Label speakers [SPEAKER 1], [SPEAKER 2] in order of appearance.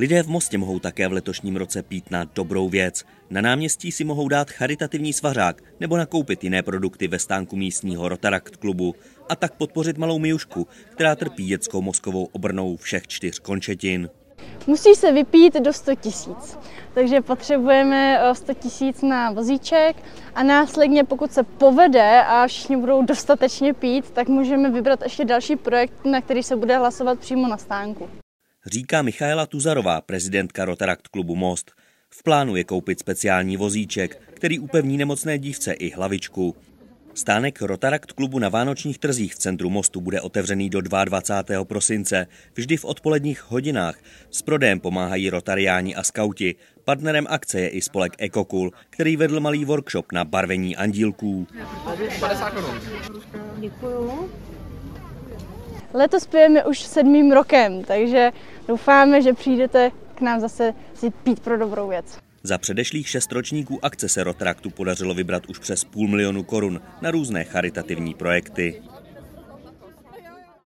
[SPEAKER 1] Lidé v Mostě mohou také v letošním roce pít na dobrou věc. Na náměstí si mohou dát charitativní svařák nebo nakoupit jiné produkty ve stánku místního Rotaract klubu a tak podpořit malou Mijušku, která trpí dětskou mozkovou obrnou všech čtyř končetin.
[SPEAKER 2] Musí se vypít do 100 tisíc, takže potřebujeme 100 eh, tisíc na vozíček a následně, pokud se povede a všichni budou dostatečně pít, tak můžeme vybrat ještě další projekt, na který se bude hlasovat přímo na stánku
[SPEAKER 1] říká Michaela Tuzarová, prezidentka Rotaract klubu Most. V plánu je koupit speciální vozíček, který upevní nemocné dívce i hlavičku. Stánek Rotaract klubu na Vánočních trzích v centru Mostu bude otevřený do 22. prosince, vždy v odpoledních hodinách. S prodejem pomáhají rotariáni a skauti. Partnerem akce je i spolek Ekokul, který vedl malý workshop na barvení andílků. 50
[SPEAKER 2] Děkuju. Letos pijeme už sedmým rokem, takže doufáme, že přijdete k nám zase si pít pro dobrou věc.
[SPEAKER 1] Za předešlých šest ročníků akce se Rotraktu podařilo vybrat už přes půl milionu korun na různé charitativní projekty.